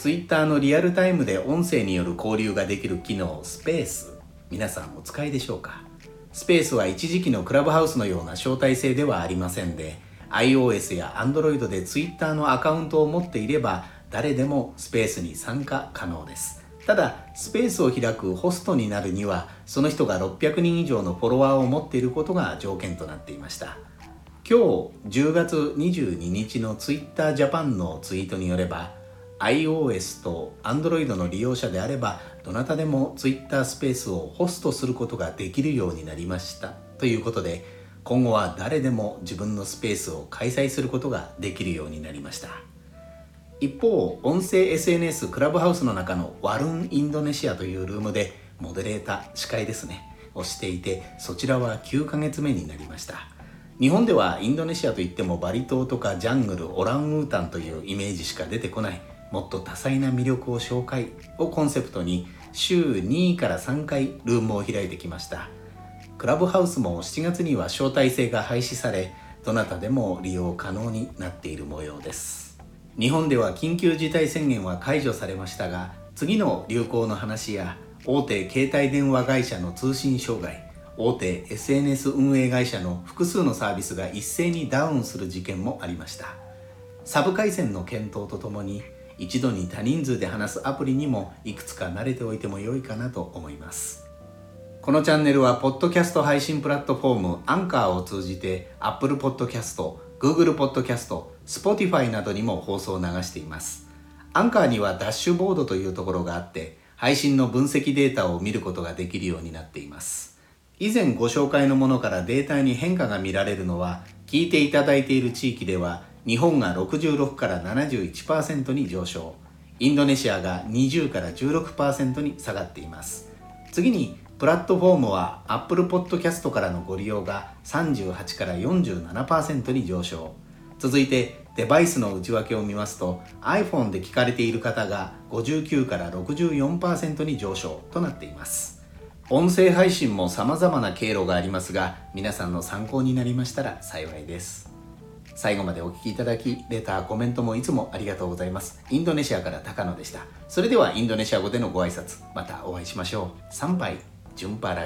ツイッターのリアルタイムで音声による交流ができる機能スペース。皆さんお使いでしょうか？スペースは一時期のクラブハウスのような招待制ではありませんで iOS や Android でツイッターのアカウントを持っていれば誰でもスペースに参加可能です。ただスペースを開くホストになるにはその人が600人以上のフォロワーを持っていることが条件となっていました。今日10月22日の TwitterJapan のツイートによれば iOS と Android の利用者であればどなたでも Twitter スペースをホストすることができるようになりました。ということで今後は誰でも自分のスペースを開催することができるようになりました。一方音声 SNS クラブハウスの中のワルンインドネシアというルームでモデレーター司会ですね。をしていてそちらは9ヶ月目になりました。日本ではインドネシアといってもバリ島とかジャングルオランウータンというイメージしか出てこない。もっと多彩な魅力を紹介をコンセプトに週2から3回ルームを開いてきました。クラブハウスも7月には招待制が廃止されどなたでも利用可能になっている模様です。日本では緊急事態宣言は解除されましたが次の流行の話や大手携帯電話会社の通信障害大手 SNS 運営会社の複数のサービスが一斉にダウンする事件もありました。サブ回線の検討とともに一度に多人数で話すアプリにもいくつか慣れておいても良いかなと思いますこのチャンネルはポッドキャスト配信プラットフォームアンカーを通じて Apple Podcast、Google Podcast、Spotify などにも放送を流しています。アンカーにはダッシュボードというところがあって、配信の分析データを見ることができるようになっています。以前ご紹介のものからデータに変化が見られるのは、聞いていただいている地域では、日本が66から71%に上昇、インドネシアが20から16%に下がっています。次に、プラットフォームは Apple Podcast からのご利用が38から47%に上昇。続いてデバイスの内訳を見ますと iPhone で聞かれている方が59から64%に上昇となっています音声配信も様々な経路がありますが皆さんの参考になりましたら幸いです最後までお聴きいただきレターコメントもいつもありがとうございます。インドネシアから高野でした。それではインドネシア語でのご挨拶またお会いしましょう。参拝順パラ